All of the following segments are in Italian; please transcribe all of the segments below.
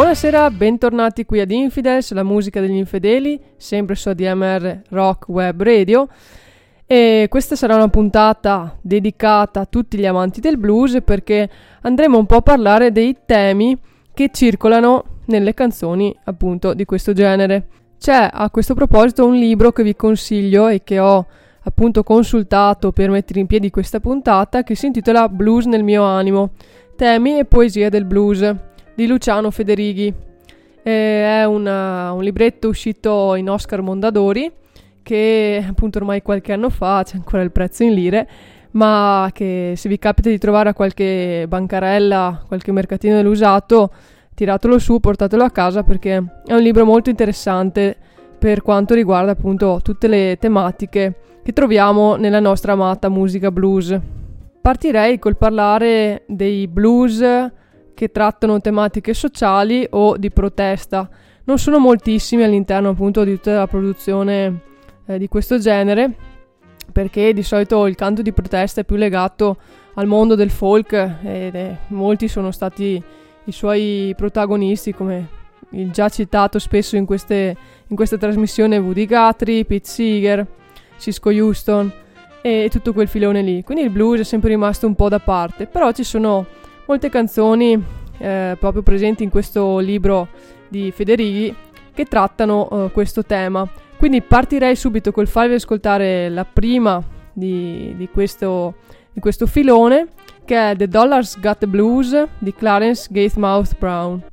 Buonasera, bentornati qui ad Infidels, la musica degli infedeli, sempre su ADMR Rock Web Radio. E questa sarà una puntata dedicata a tutti gli amanti del blues perché andremo un po' a parlare dei temi che circolano nelle canzoni appunto di questo genere. C'è a questo proposito un libro che vi consiglio e che ho appunto consultato per mettere in piedi questa puntata che si intitola Blues nel mio animo, temi e poesie del blues di Luciano Federighi. è una, un libretto uscito in Oscar Mondadori che appunto ormai qualche anno fa c'è ancora il prezzo in lire ma che se vi capita di trovare a qualche bancarella, qualche mercatino dell'usato, tiratelo su, portatelo a casa perché è un libro molto interessante per quanto riguarda appunto tutte le tematiche che troviamo nella nostra amata musica blues. Partirei col parlare dei blues che trattano tematiche sociali o di protesta. Non sono moltissimi all'interno appunto di tutta la produzione eh, di questo genere, perché di solito il canto di protesta è più legato al mondo del folk e molti sono stati i suoi protagonisti come il già citato spesso in, queste, in questa trasmissione Woody Guthrie, Pete Seeger, Cisco Houston e tutto quel filone lì. Quindi il blues è sempre rimasto un po' da parte, però ci sono molte canzoni eh, proprio presenti in questo libro di Federighi che trattano eh, questo tema. Quindi partirei subito col farvi ascoltare la prima di, di, questo, di questo filone, che è The Dollars Got the Blues di Clarence Gatemouth Brown.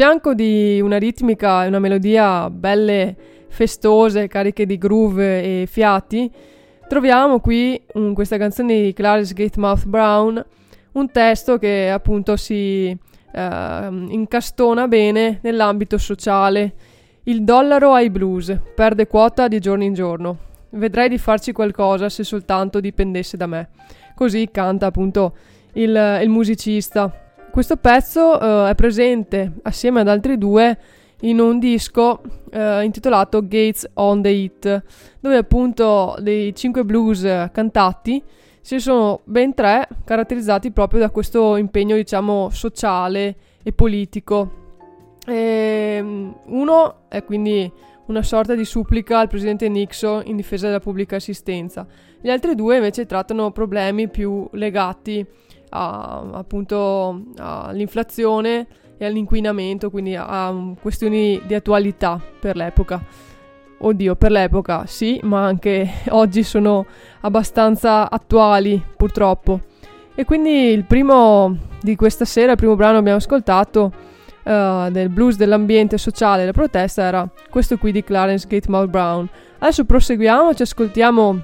Fianco di una ritmica e una melodia belle festose, cariche di groove e fiati, troviamo qui in questa canzone di Clarence Gatemouth Brown un testo che appunto si eh, incastona bene nell'ambito sociale. Il dollaro ai blues perde quota di giorno in giorno. Vedrei di farci qualcosa se soltanto dipendesse da me. Così canta appunto il, il musicista. Questo pezzo uh, è presente assieme ad altri due in un disco uh, intitolato Gates on the Hit, dove appunto dei cinque blues cantati ci sono ben tre caratterizzati proprio da questo impegno, diciamo, sociale e politico. E, ehm, uno è quindi una sorta di supplica al presidente Nixon in difesa della pubblica assistenza. Gli altri due invece trattano problemi più legati a, appunto all'inflazione e all'inquinamento, quindi a questioni di attualità per l'epoca. Oddio, per l'epoca sì, ma anche oggi sono abbastanza attuali purtroppo. E quindi il primo di questa sera, il primo brano che abbiamo ascoltato uh, del blues dell'ambiente sociale e della protesta era questo qui di Clarence Gatemouth Brown. Adesso proseguiamo, ci ascoltiamo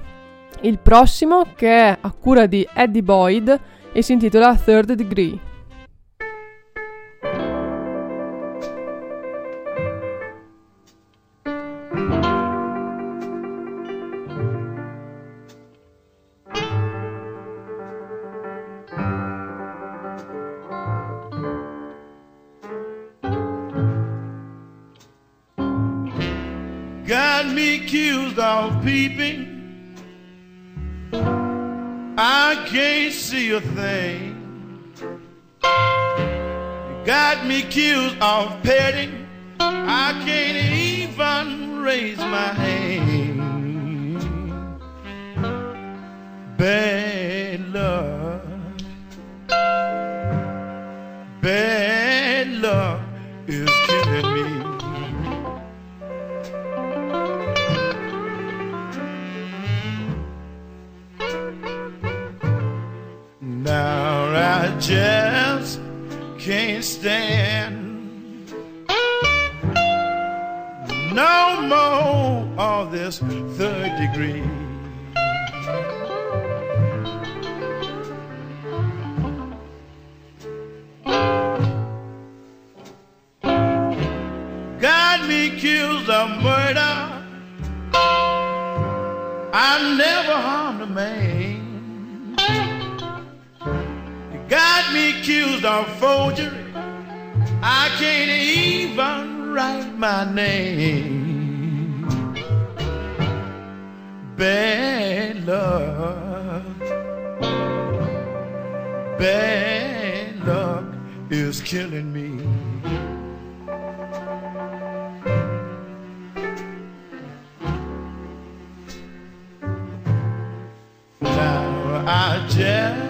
il prossimo che è a cura di Eddie Boyd e si intitola Third Degree. Got me accused of peeping I can't see a thing. You got me accused of petting. I can't even raise my hand. Bad luck. Bad luck is just can't stand no more of this third degree. Got me accused of murder. I never harmed a man. Accused of forgery. I can't even write my name. Bad luck. Bad luck is killing me. Now I just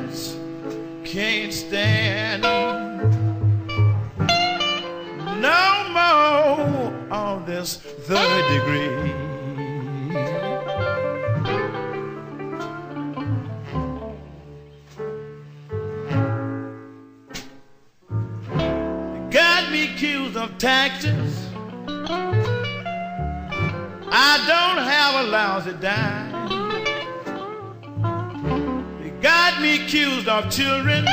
can't stand no more on this third degree. Got me accused of taxes. I don't have a lousy dime. Got me accused of children.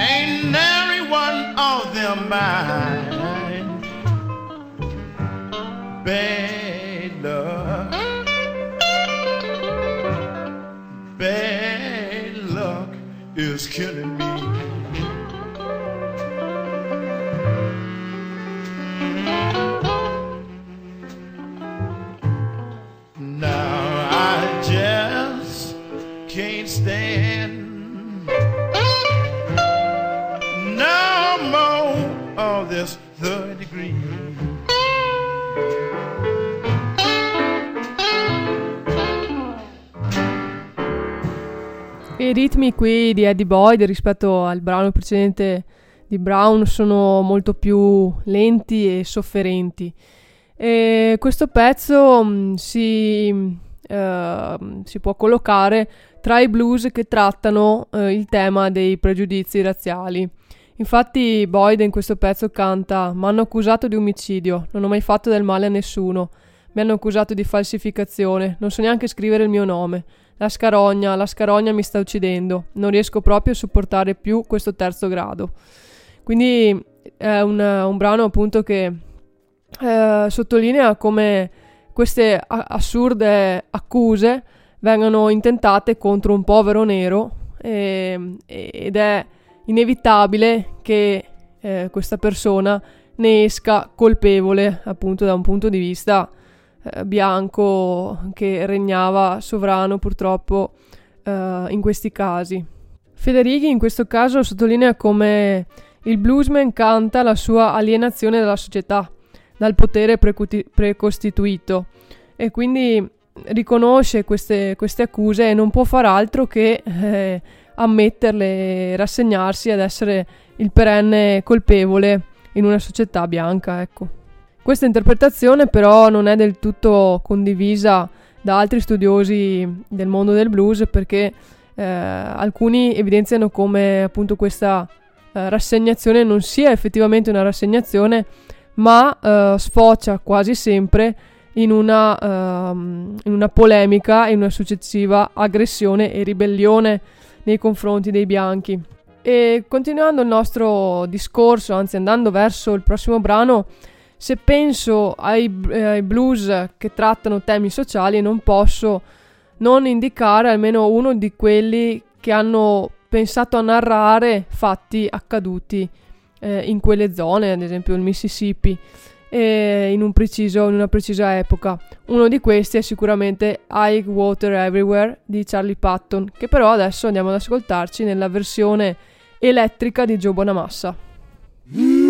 Ain't nary one of them mine. Bad luck. Bad luck is killing me. Stand no more of this third degree. I ritmi qui di Eddie Boyd rispetto al brano precedente di Brown sono molto più lenti e sofferenti. E questo pezzo mh, si, eh, si può collocare tra i blues che trattano eh, il tema dei pregiudizi razziali. Infatti Boyd in questo pezzo canta Mi hanno accusato di omicidio, non ho mai fatto del male a nessuno. Mi hanno accusato di falsificazione, non so neanche scrivere il mio nome. La scarogna, la scarogna mi sta uccidendo, non riesco proprio a sopportare più questo terzo grado. Quindi è un, un brano appunto che eh, sottolinea come queste a- assurde accuse vengano intentate contro un povero nero e- ed è inevitabile che eh, questa persona ne esca colpevole appunto da un punto di vista eh, bianco che regnava sovrano purtroppo eh, in questi casi. Federighi in questo caso sottolinea come il bluesman canta la sua alienazione dalla società, dal potere precuti- precostituito e quindi riconosce queste, queste, accuse e non può far altro che eh, ammetterle e rassegnarsi ad essere il perenne colpevole in una società bianca, ecco. Questa interpretazione però non è del tutto condivisa da altri studiosi del mondo del blues perché eh, alcuni evidenziano come appunto questa eh, rassegnazione non sia effettivamente una rassegnazione ma eh, sfocia quasi sempre in una, ehm, in una polemica e una successiva aggressione e ribellione nei confronti dei bianchi. E continuando il nostro discorso, anzi andando verso il prossimo brano, se penso ai, eh, ai, blues che trattano temi sociali, non posso non indicare almeno uno di quelli che hanno pensato a narrare fatti accaduti eh, in quelle zone, ad esempio il Mississippi, eh, in, un preciso, in una precisa epoca. Uno di questi è sicuramente High Water Everywhere di Charlie Patton, che però adesso andiamo ad ascoltarci nella versione elettrica di Joe Bonamassa. Well,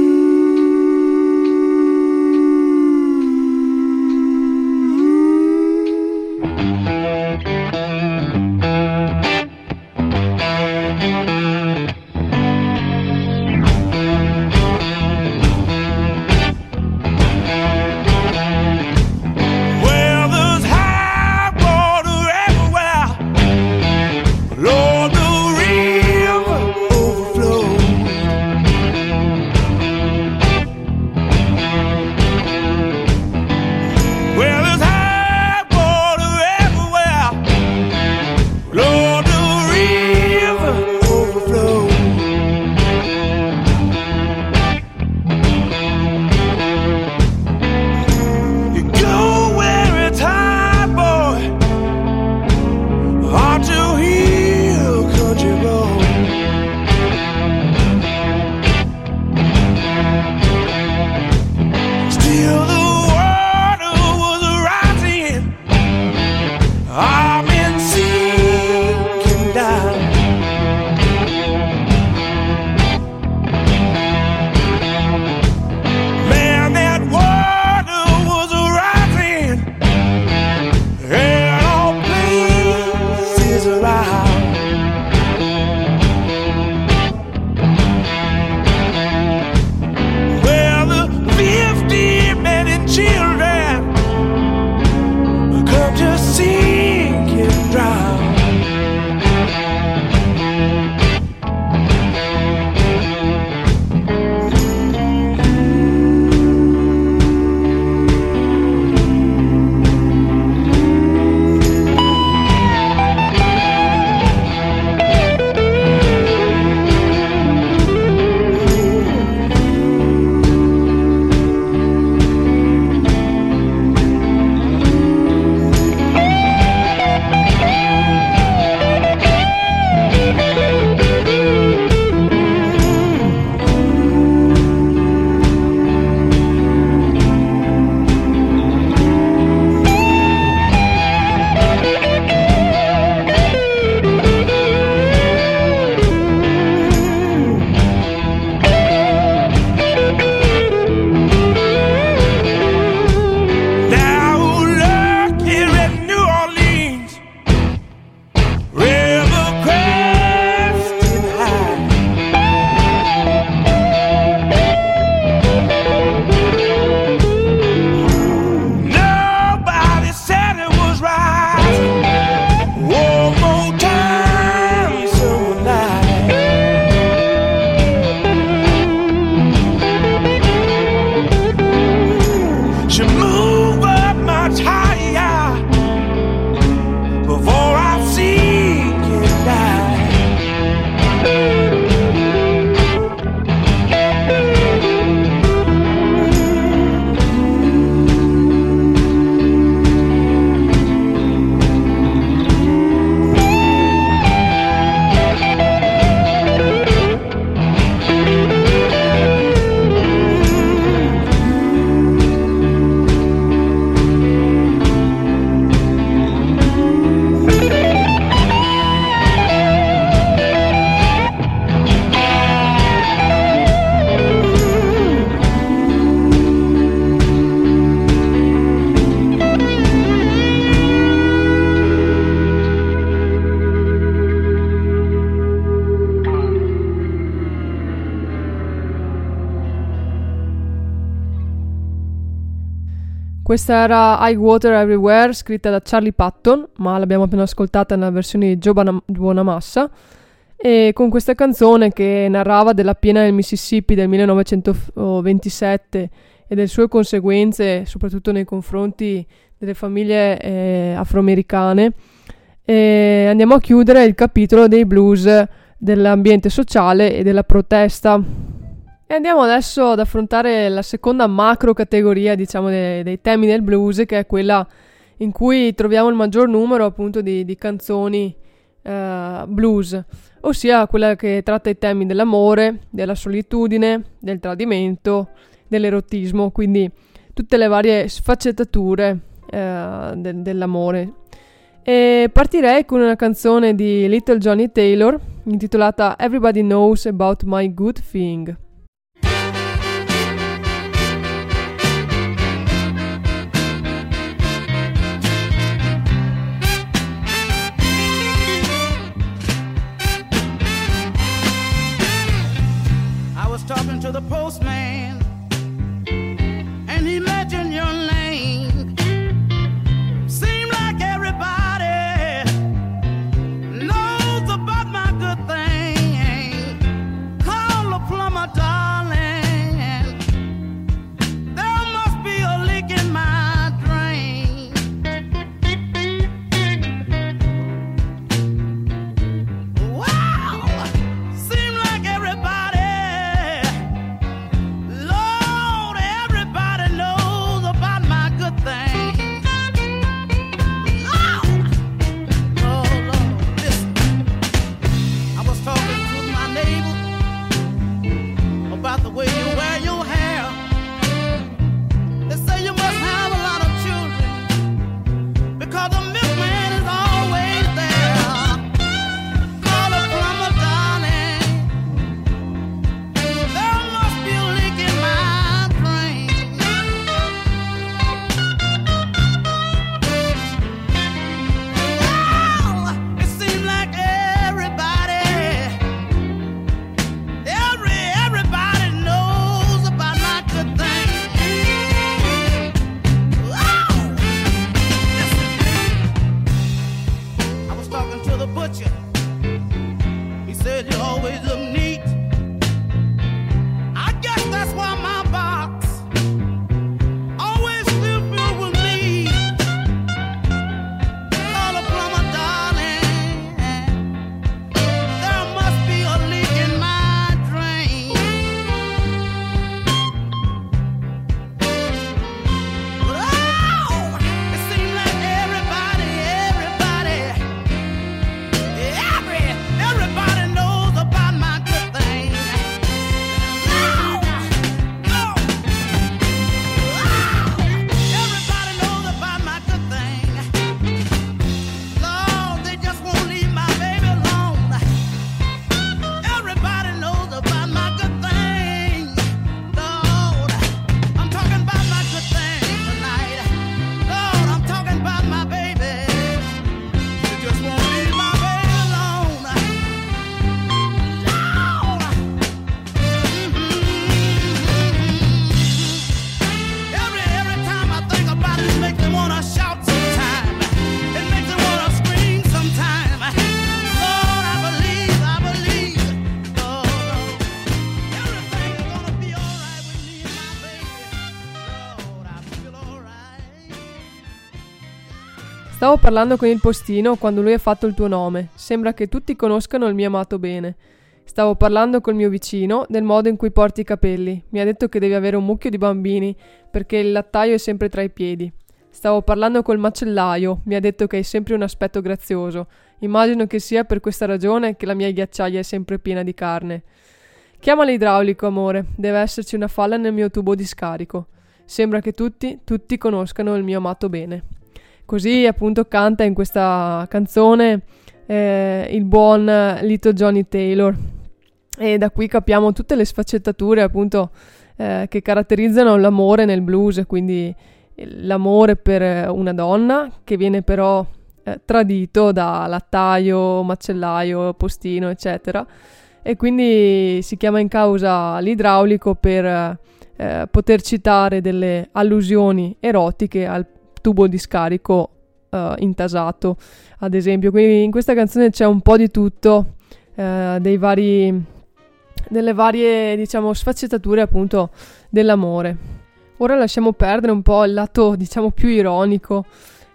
Questa era High Water Everywhere, scritta da Charlie Patton, ma l'abbiamo appena ascoltata nella versione di Joe Buonamassa. E con questa canzone che narrava della piena del Mississippi del 1927 e delle sue conseguenze, soprattutto nei confronti delle famiglie eh, afroamericane, e andiamo a chiudere il capitolo dei blues dell'ambiente sociale e della protesta e andiamo adesso ad affrontare la seconda macro categoria, diciamo, dei, dei temi del blues, che è quella in cui troviamo il maggior numero appunto di, di canzoni uh, blues, ossia quella che tratta i temi dell'amore, della solitudine, del tradimento, dell'erotismo, quindi tutte le varie sfaccettature uh, de- dell'amore. E partirei con una canzone di Little Johnny Taylor intitolata Everybody Knows About My Good Thing. Parlando con il postino quando lui ha fatto il tuo nome. Sembra che tutti conoscano il mio amato bene. Stavo parlando col mio vicino del modo in cui porti i capelli. Mi ha detto che devi avere un mucchio di bambini perché il lattaio è sempre tra i piedi. Stavo parlando col macellaio. Mi ha detto che hai sempre un aspetto grazioso. Immagino che sia per questa ragione che la mia ghiacciaia è sempre piena di carne. Chiama l'idraulico, amore. Deve esserci una falla nel mio tubo di scarico. Sembra che tutti, tutti conoscano il mio amato bene. Così appunto canta in questa canzone eh, il buon Little Johnny Taylor. E da qui capiamo tutte le sfaccettature appunto eh, che caratterizzano l'amore nel blues, quindi l'amore per una donna che viene però eh, tradito da lattaio, macellaio, postino, eccetera. E quindi si chiama in causa l'idraulico per eh, poter citare delle allusioni erotiche al tubo di scarico eh, intasato, ad esempio. Quindi in questa canzone c'è un po' di tutto, eh, dei vari, delle varie, diciamo, sfaccettature appunto dell'amore. Ora lasciamo perdere un po' il lato, diciamo, più ironico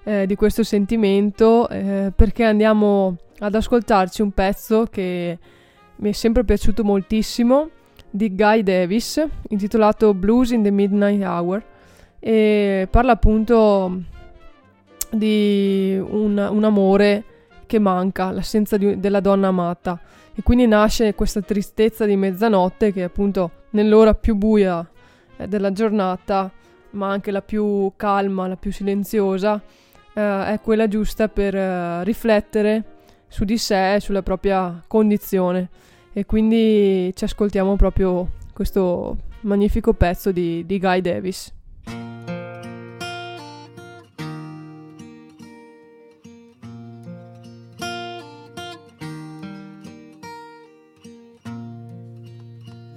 eh, di questo sentimento eh, perché andiamo ad ascoltarci un pezzo che mi è sempre piaciuto moltissimo di Guy Davis intitolato Blues in the Midnight Hour e parla appunto di un, un amore che manca, l'assenza di, della donna amata e quindi nasce questa tristezza di mezzanotte che appunto nell'ora più buia eh, della giornata ma anche la più calma, la più silenziosa eh, è quella giusta per eh, riflettere su di sé e sulla propria condizione e quindi ci ascoltiamo proprio questo magnifico pezzo di, di Guy Davis.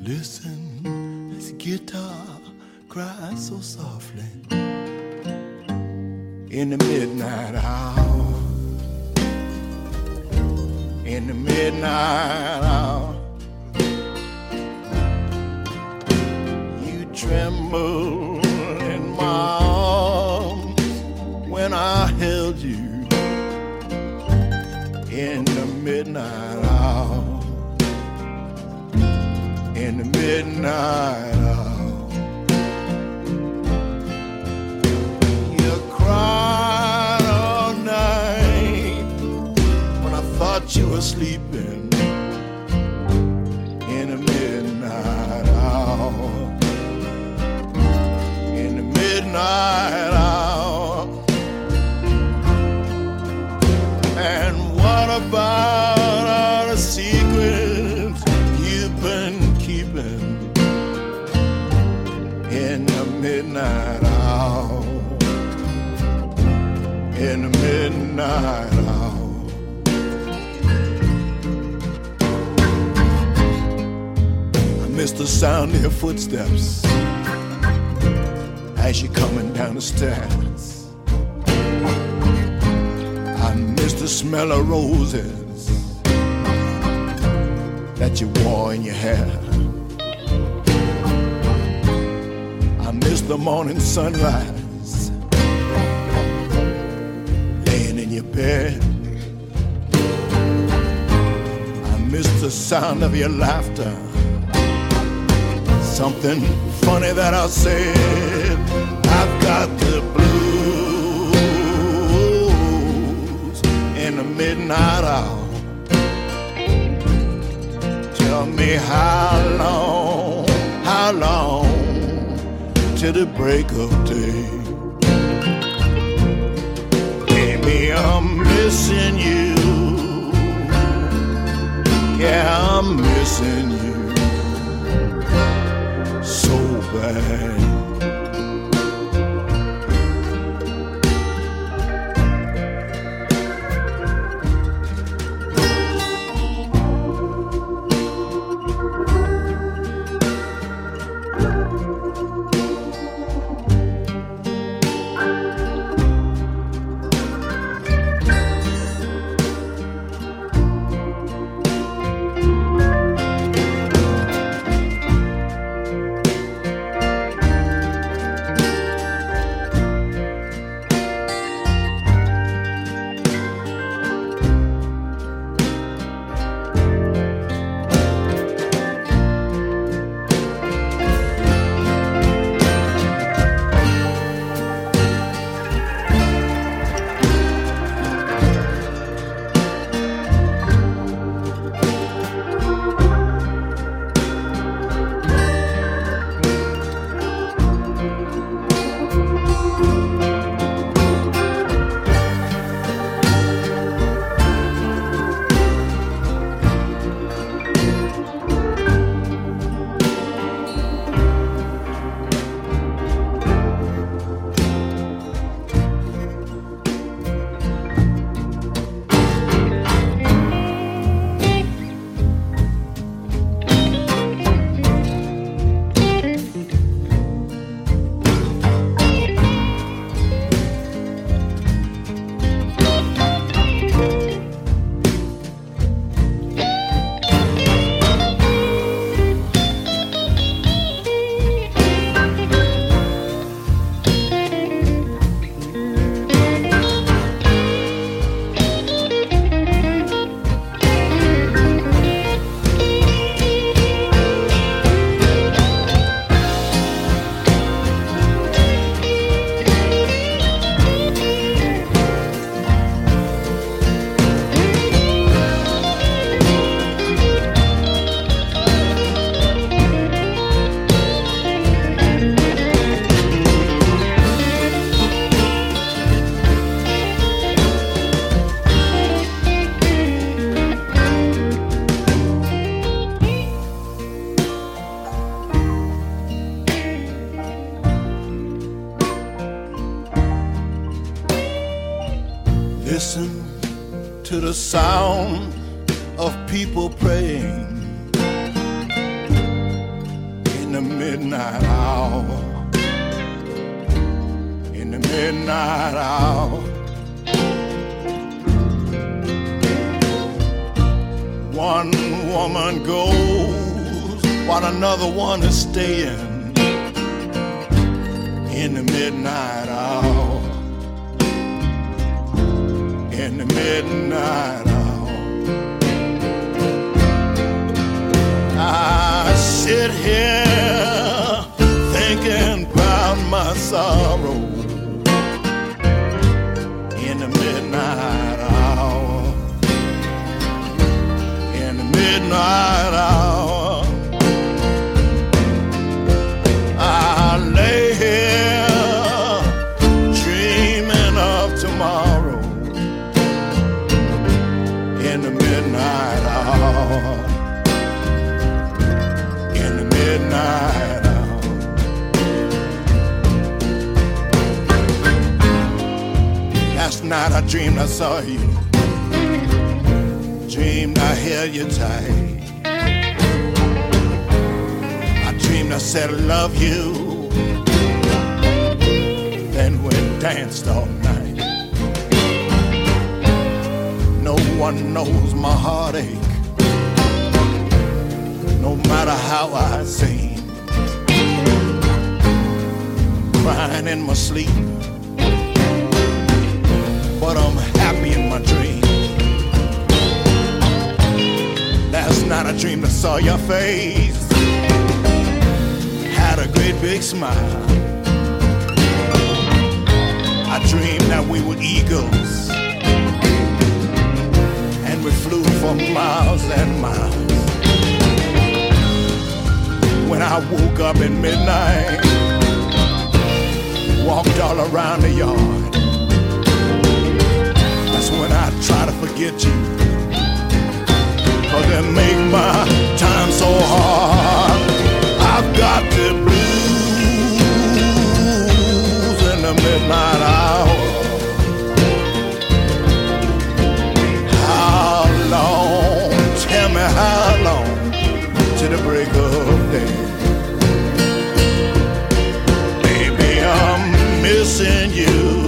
Listen, this guitar cries so softly in the midnight hour. In the midnight hour, you tremble my arms when I held you in the midnight hour in the midnight hour. You cried all night when I thought you were sleeping midnight hour. And what about all the secrets you've been keeping in the midnight hour? In the midnight hour. I miss the sound of your footsteps as you're coming down the stairs. I miss the smell of roses that you wore in your hair. I miss the morning sunrise laying in your bed. I miss the sound of your laughter. Something funny that I said. I've got the blues in the midnight hour. Tell me how long, how long till the break of day. Baby, I'm missing you. Yeah, I'm missing you bad. Night I dreamed I saw you. Dreamed I held you tight. I dreamed I said I love you. Then we danced all night. No one knows my heartache. No matter how I sing. Crying in my sleep. But I'm happy in my dream. Last night I dreamed I saw your face. Had a great big smile. I dreamed that we were eagles. And we flew for miles and miles. When I woke up in midnight, walked all around the yard. Try to forget you. Cause it make my time so hard. I've got the blues in the midnight hour. How long? Tell me how long to the break of day. Baby, I'm missing you.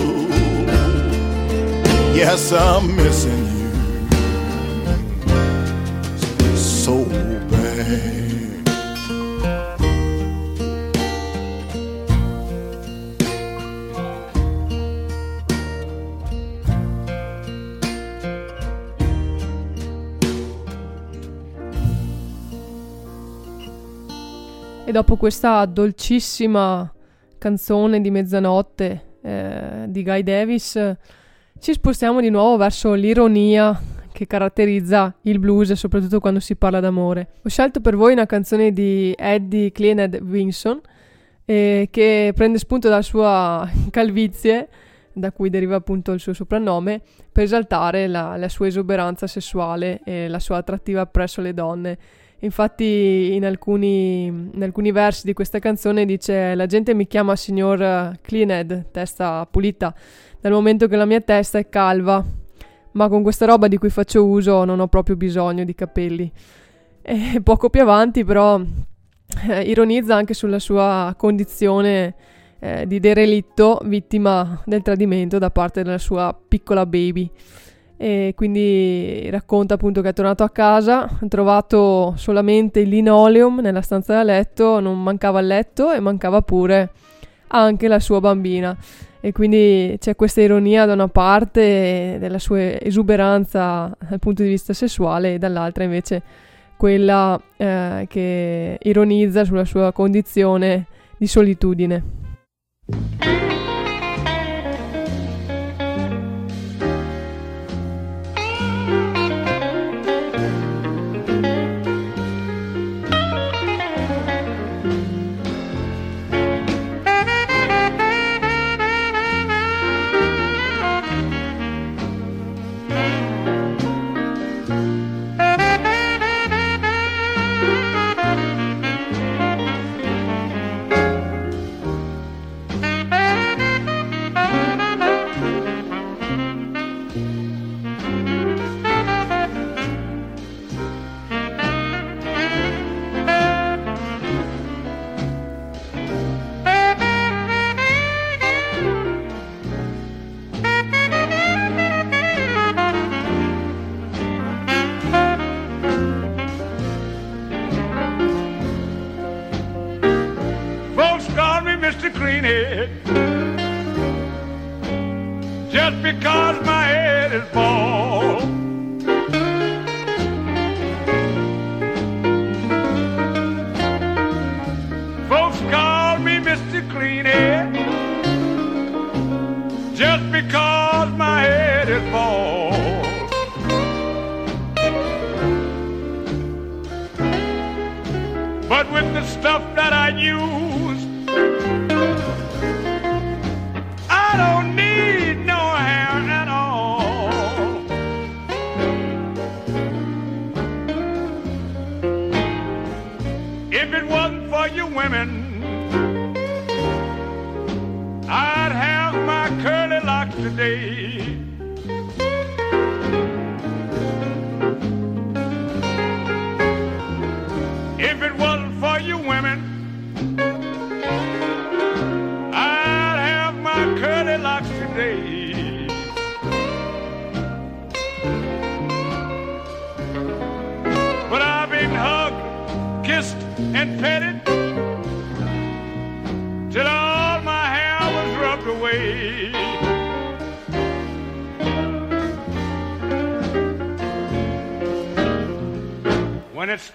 Yes, I'm missing you so bad. E dopo questa dolcissima canzone di mezzanotte eh, di Guy Davis, ci spostiamo di nuovo verso l'ironia che caratterizza il blues, soprattutto quando si parla d'amore. Ho scelto per voi una canzone di Eddie Cleaned Vinson, eh, che prende spunto dalla sua calvizie, da cui deriva appunto il suo soprannome, per esaltare la, la sua esuberanza sessuale e la sua attrattiva presso le donne. Infatti in alcuni, in alcuni versi di questa canzone dice la gente mi chiama signor Cleaned, testa pulita, dal momento che la mia testa è calva, ma con questa roba di cui faccio uso non ho proprio bisogno di capelli. E poco più avanti però eh, ironizza anche sulla sua condizione eh, di derelitto vittima del tradimento da parte della sua piccola baby e quindi racconta appunto che è tornato a casa, ha trovato solamente il linoleum nella stanza da letto, non mancava il letto e mancava pure anche la sua bambina. E quindi c'è questa ironia da una parte della sua esuberanza dal punto di vista sessuale e dall'altra invece quella eh, che ironizza sulla sua condizione di solitudine.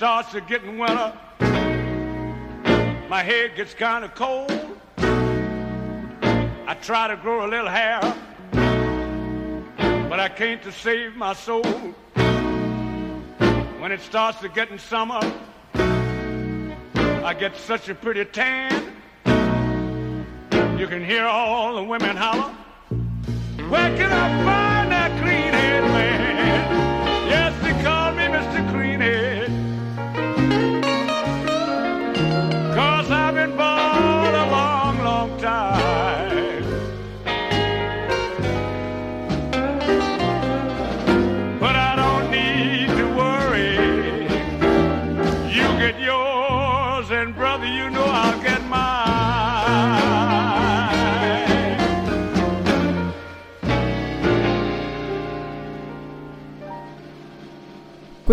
Starts to getting winter, my head gets kind of cold. I try to grow a little hair, but I can't to save my soul. When it starts to getting summer, I get such a pretty tan. You can hear all the women holler. Where can I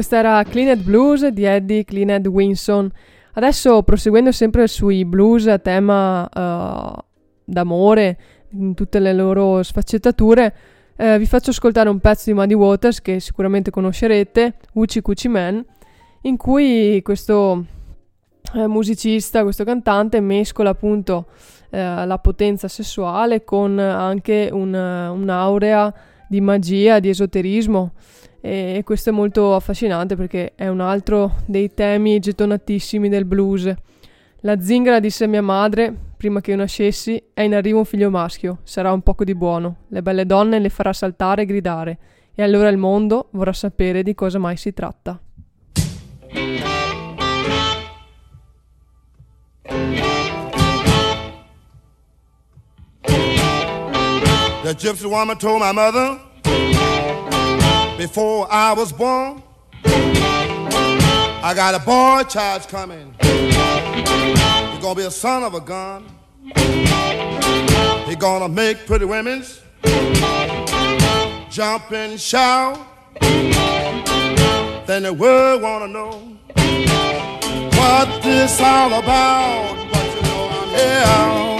Questa era Cleaned Blues di Eddie Cleaned Winson. Adesso proseguendo sempre sui blues a tema eh, d'amore in tutte le loro sfaccettature, eh, vi faccio ascoltare un pezzo di Muddy Waters che sicuramente conoscerete, Uchi Cucci Man, in cui questo eh, musicista, questo cantante mescola appunto eh, la potenza sessuale con anche un- un'aurea di magia, di esoterismo e questo è molto affascinante perché è un altro dei temi gettonatissimi del blues. La zingara disse a mia madre, prima che io nascessi, è in arrivo un figlio maschio, sarà un poco di buono, le belle donne le farà saltare e gridare, e allora il mondo vorrà sapere di cosa mai si tratta. The gypsy woman told my mother before I was born, I got a boy child coming. He's gonna be a son of a gun. He's gonna make pretty women's jump and shout. Then the world wanna know what this all about. But you know I'm here.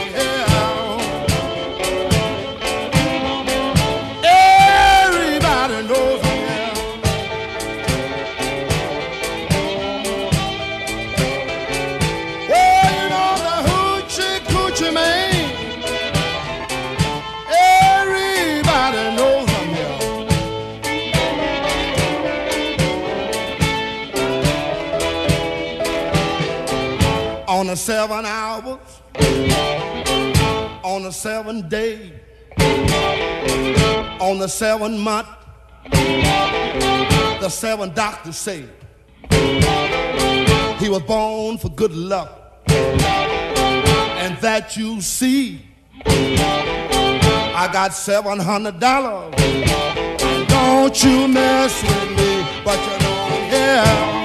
the seven hours, on the seven day, on the seven month, the seven doctors say he was born for good luck. And that you see, I got seven hundred dollars. Don't you mess with me, but you know I'm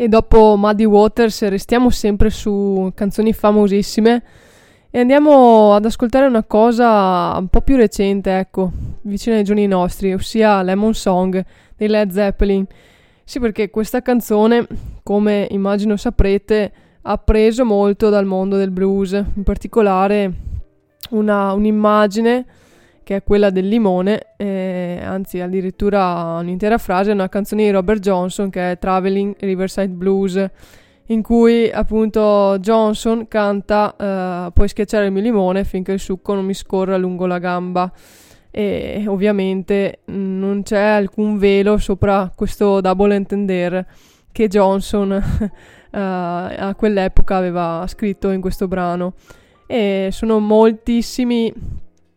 E dopo Muddy Waters restiamo sempre su canzoni famosissime e andiamo ad ascoltare una cosa un po' più recente, ecco, vicino ai giorni nostri, ossia Lemon Song dei Led Zeppelin. Sì, perché questa canzone, come immagino saprete, ha preso molto dal mondo del blues, in particolare una, un'immagine che è quella del limone, eh, anzi addirittura un'intera frase, una canzone di Robert Johnson che è Traveling Riverside Blues, in cui appunto Johnson canta uh, Puoi schiacciare il mio limone finché il succo non mi scorra lungo la gamba e ovviamente non c'è alcun velo sopra questo double entender che Johnson uh, a quell'epoca aveva scritto in questo brano. E sono moltissimi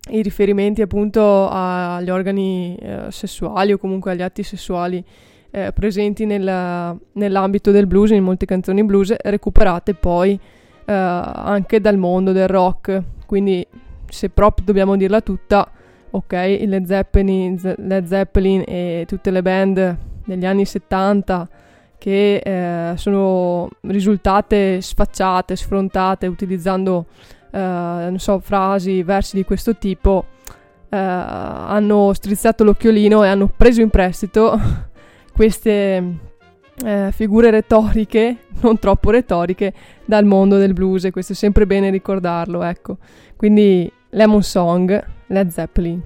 i riferimenti appunto agli organi eh, sessuali o comunque agli atti sessuali eh, presenti nella, nell'ambito del blues, in molte canzoni blues, recuperate poi eh, anche dal mondo del rock. Quindi se proprio dobbiamo dirla tutta, ok, Led Zeppelin, Led Zeppelin e tutte le band degli anni 70 che eh, sono risultate sfacciate, sfrontate utilizzando eh, non so, frasi, versi di questo tipo, eh, hanno strizzato l'occhiolino e hanno preso in prestito queste eh, figure retoriche, non troppo retoriche, dal mondo del blues e questo è sempre bene ricordarlo, ecco. Quindi Lemon Song, Led Zeppelin.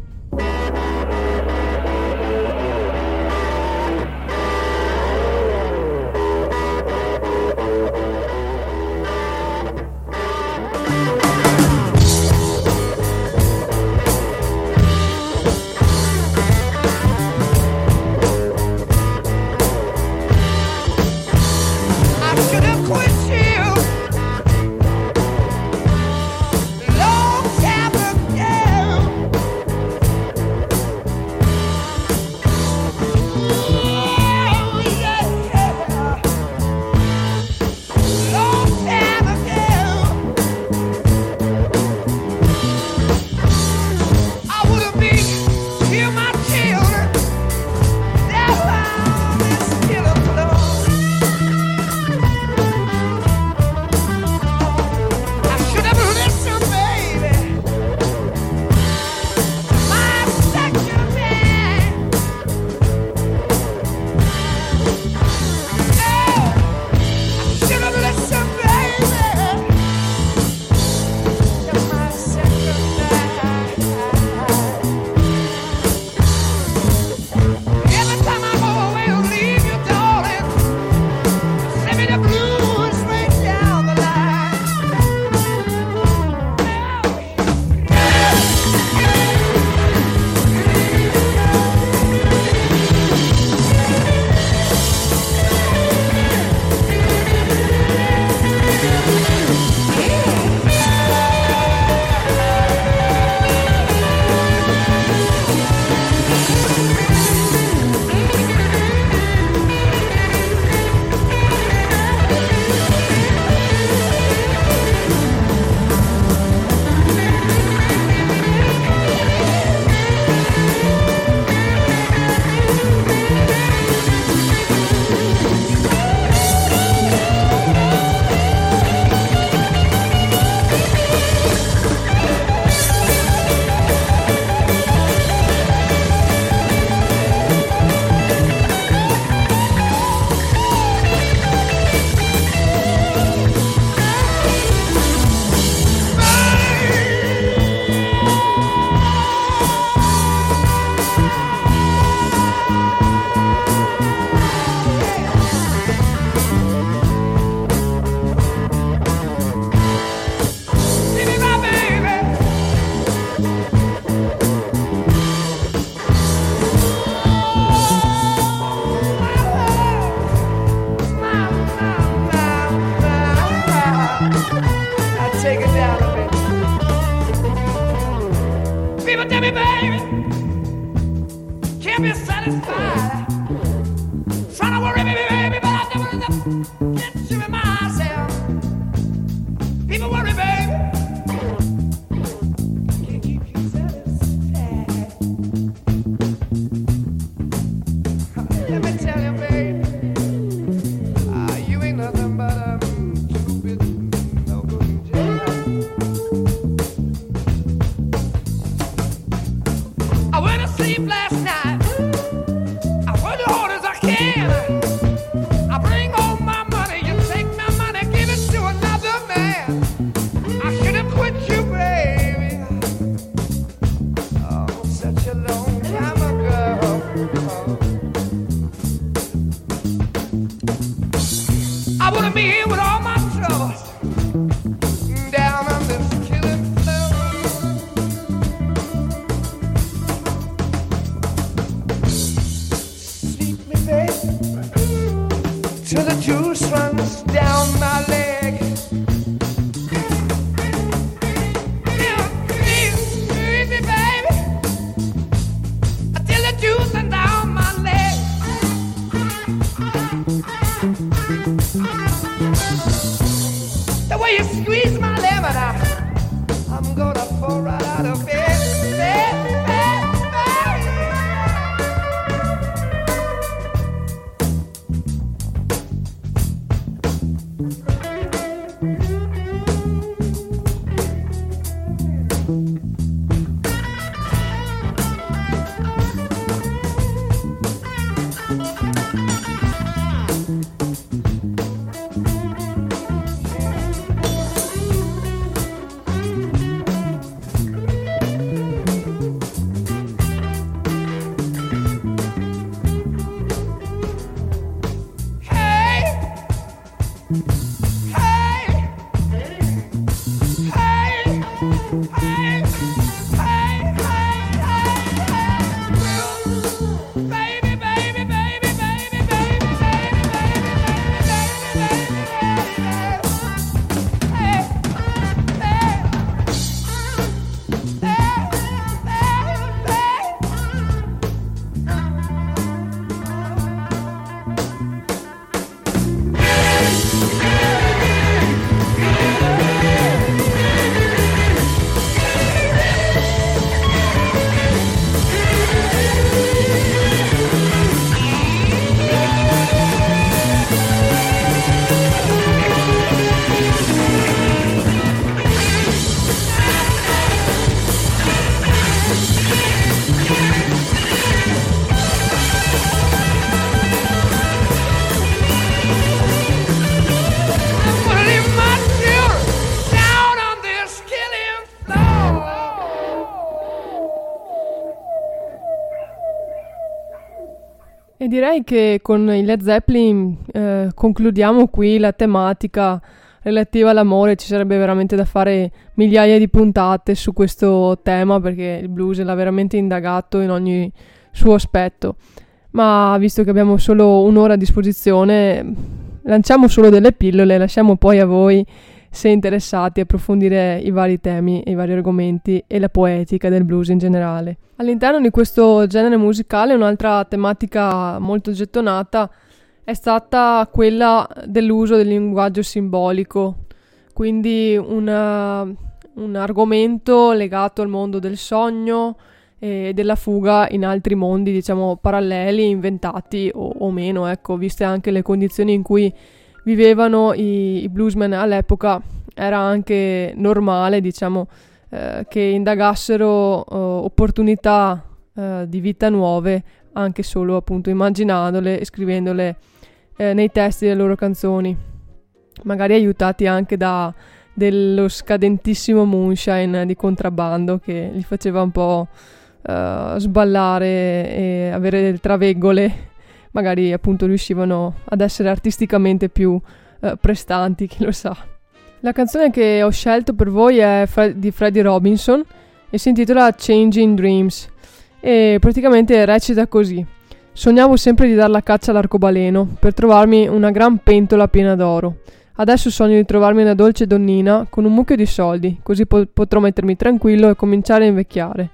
Direi che con i Led Zeppelin eh, concludiamo qui la tematica relativa all'amore. Ci sarebbe veramente da fare migliaia di puntate su questo tema perché il blues l'ha veramente indagato in ogni suo aspetto. Ma visto che abbiamo solo un'ora a disposizione, lanciamo solo delle pillole, lasciamo poi a voi se interessati, approfondire i vari temi, i vari argomenti e la poetica del blues in generale. All'interno di questo genere musicale un'altra tematica molto gettonata è stata quella dell'uso del linguaggio simbolico, quindi una, un argomento legato al mondo del sogno e della fuga in altri mondi, diciamo, paralleli, inventati o, o meno, ecco, viste anche le condizioni in cui vivevano i, i bluesmen all'epoca, era anche normale, diciamo, eh, che indagassero eh, opportunità eh, di vita nuove, anche solo appunto immaginandole e scrivendole eh, nei testi delle loro canzoni, magari aiutati anche da dello scadentissimo moonshine di contrabbando che li faceva un po' uh, sballare e avere delle traveggole magari appunto riuscivano ad essere artisticamente più eh, prestanti, chi lo sa. La canzone che ho scelto per voi è Fre- di Freddie Robinson e si intitola Changing Dreams e praticamente recita così. Sognavo sempre di dar la caccia all'arcobaleno per trovarmi una gran pentola piena d'oro. Adesso sogno di trovarmi una dolce donnina con un mucchio di soldi, così po- potrò mettermi tranquillo e cominciare a invecchiare.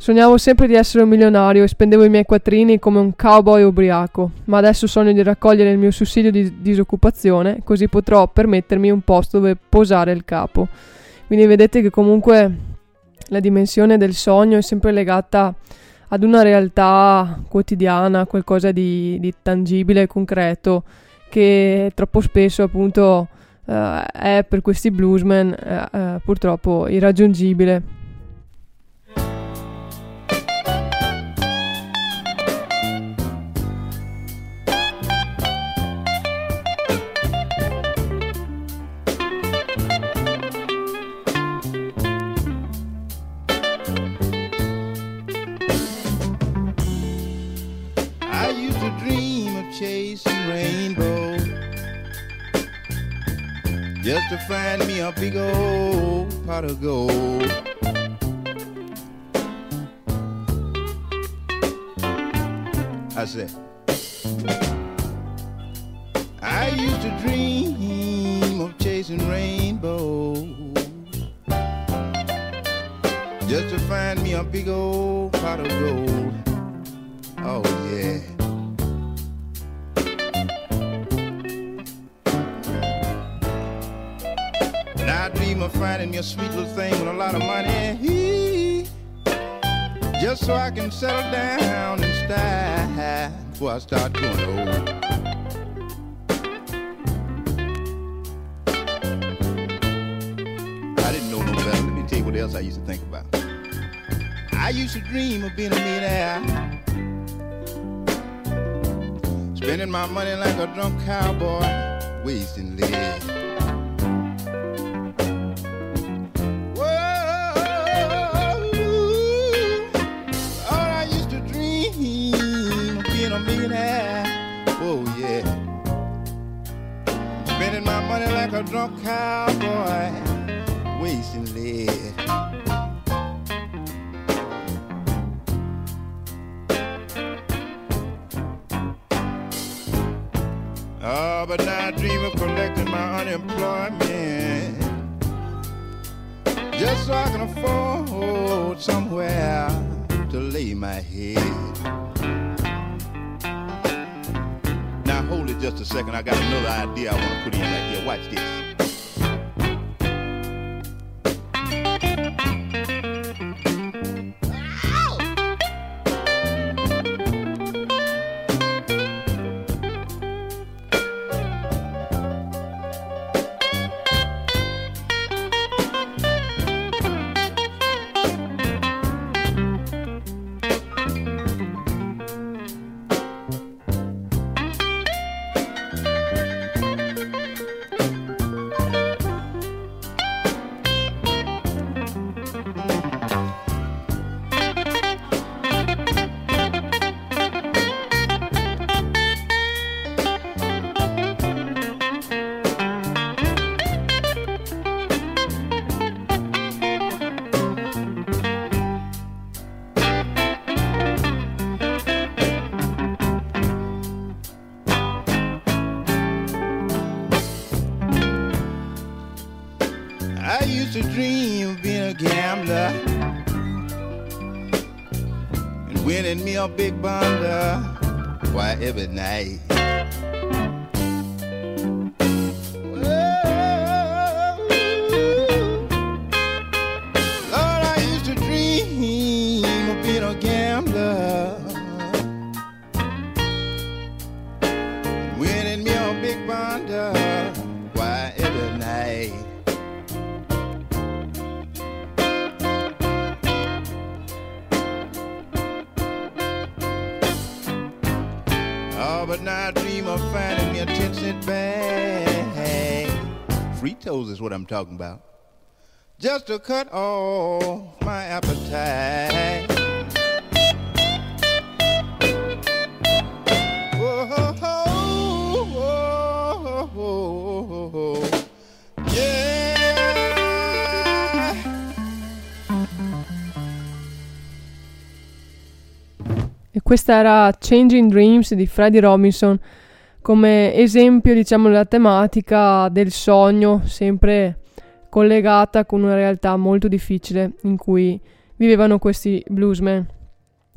Sognavo sempre di essere un milionario e spendevo i miei quattrini come un cowboy ubriaco, ma adesso sogno di raccogliere il mio sussidio di disoccupazione, così potrò permettermi un posto dove posare il capo. Quindi vedete che comunque la dimensione del sogno è sempre legata ad una realtà quotidiana, qualcosa di, di tangibile e concreto, che troppo spesso appunto uh, è per questi bluesmen uh, uh, purtroppo irraggiungibile. Just to find me a big old pot of gold. I said, I used to dream of chasing rainbows just to find me a big old pot of gold. So I can settle down and style before I start going old. I didn't know no better. Let me tell you what else I used to think about. I used to dream of being a millionaire. Spending my money like a drunk cowboy, wasting lead. Drunk cowboy second. I got another idea I want to put in right here. Watch this. A big bundle. Why every night. Talking about. Just to cut off my appetite. Whoa, whoa, whoa, questa era Changing Dreams di Freddie Robinson come esempio, diciamo, della tematica del sogno, sempre collegata con una realtà molto difficile in cui vivevano questi bluesmen.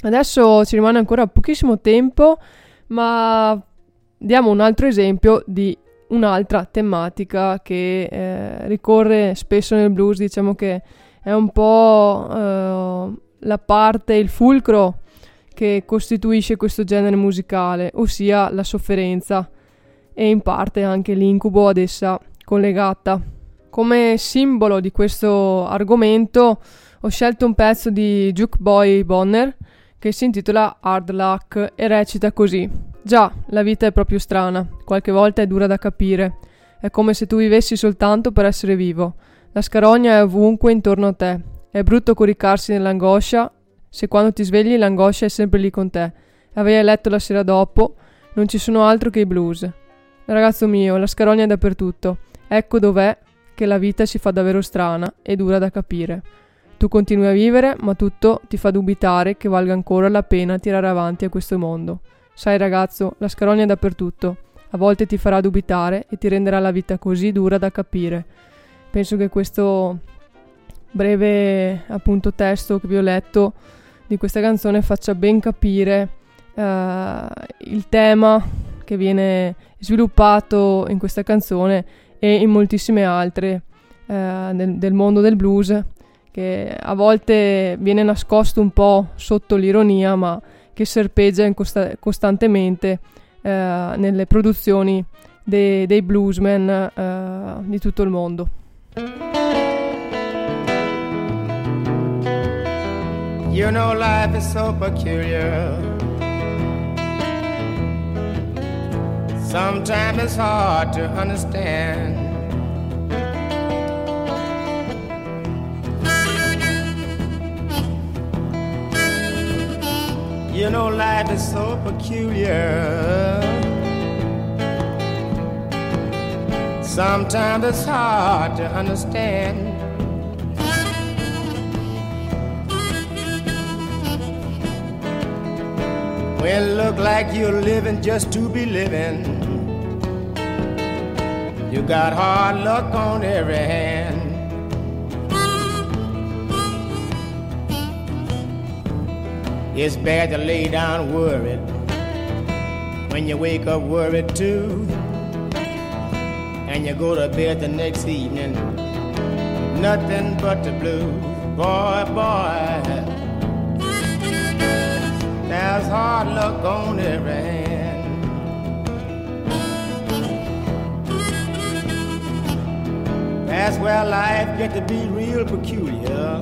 Adesso ci rimane ancora pochissimo tempo, ma diamo un altro esempio di un'altra tematica che eh, ricorre spesso nel blues, diciamo che è un po' eh, la parte, il fulcro che costituisce questo genere musicale, ossia la sofferenza e in parte anche l'incubo ad essa collegata. Come simbolo di questo argomento ho scelto un pezzo di Juke Boy Bonner che si intitola Hard Luck e recita così. Già, la vita è proprio strana, qualche volta è dura da capire. È come se tu vivessi soltanto per essere vivo. La scarogna è ovunque intorno a te. È brutto coricarsi nell'angoscia se quando ti svegli l'angoscia è sempre lì con te. Avevi letto la sera dopo, non ci sono altro che i blues. Ragazzo mio, la scarogna è dappertutto. Ecco dov'è che la vita si fa davvero strana e dura da capire. Tu continui a vivere, ma tutto ti fa dubitare che valga ancora la pena tirare avanti a questo mondo. Sai ragazzo, la scarogna è dappertutto. A volte ti farà dubitare e ti renderà la vita così dura da capire. Penso che questo breve appunto testo che vi ho letto di questa canzone faccia ben capire eh, il tema che viene sviluppato in questa canzone e in moltissime altre eh, del, del mondo del blues che a volte viene nascosto un po' sotto l'ironia ma che serpeggia costa- costantemente eh, nelle produzioni de- dei bluesmen eh, di tutto il mondo. You know life is so peculiar. Sometimes it's hard to understand. You know life is so peculiar. Sometimes it's hard to understand. It look like you're living just to be living, you got hard luck on every hand. It's bad to lay down worried when you wake up worried too, and you go to bed the next evening, nothing but the blues, boy, boy. There's hard luck on every hand. That's where life get to be real peculiar,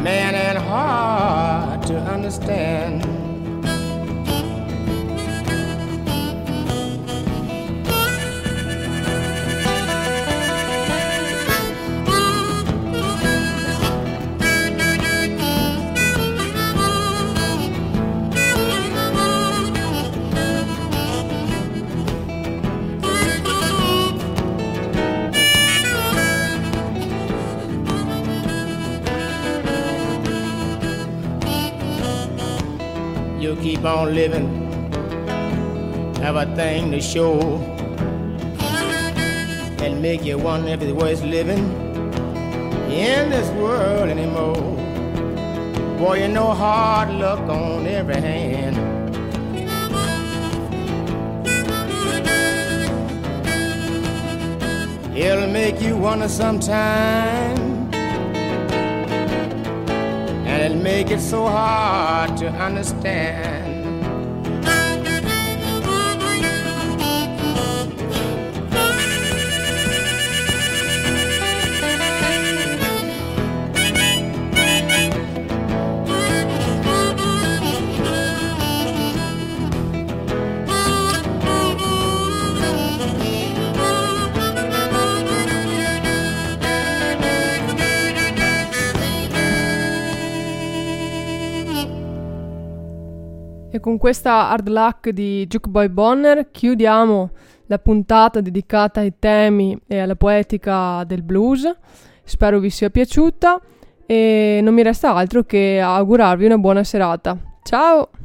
man, and hard to understand. On living, have a thing to show, and make you wonder if it's worth living in this world anymore. Boy, you know hard luck on every hand. It'll make you wonder sometime. And it'll make it so hard to understand. Con questa hard luck di Jukeboy Bonner chiudiamo la puntata dedicata ai temi e alla poetica del blues. Spero vi sia piaciuta e non mi resta altro che augurarvi una buona serata. Ciao!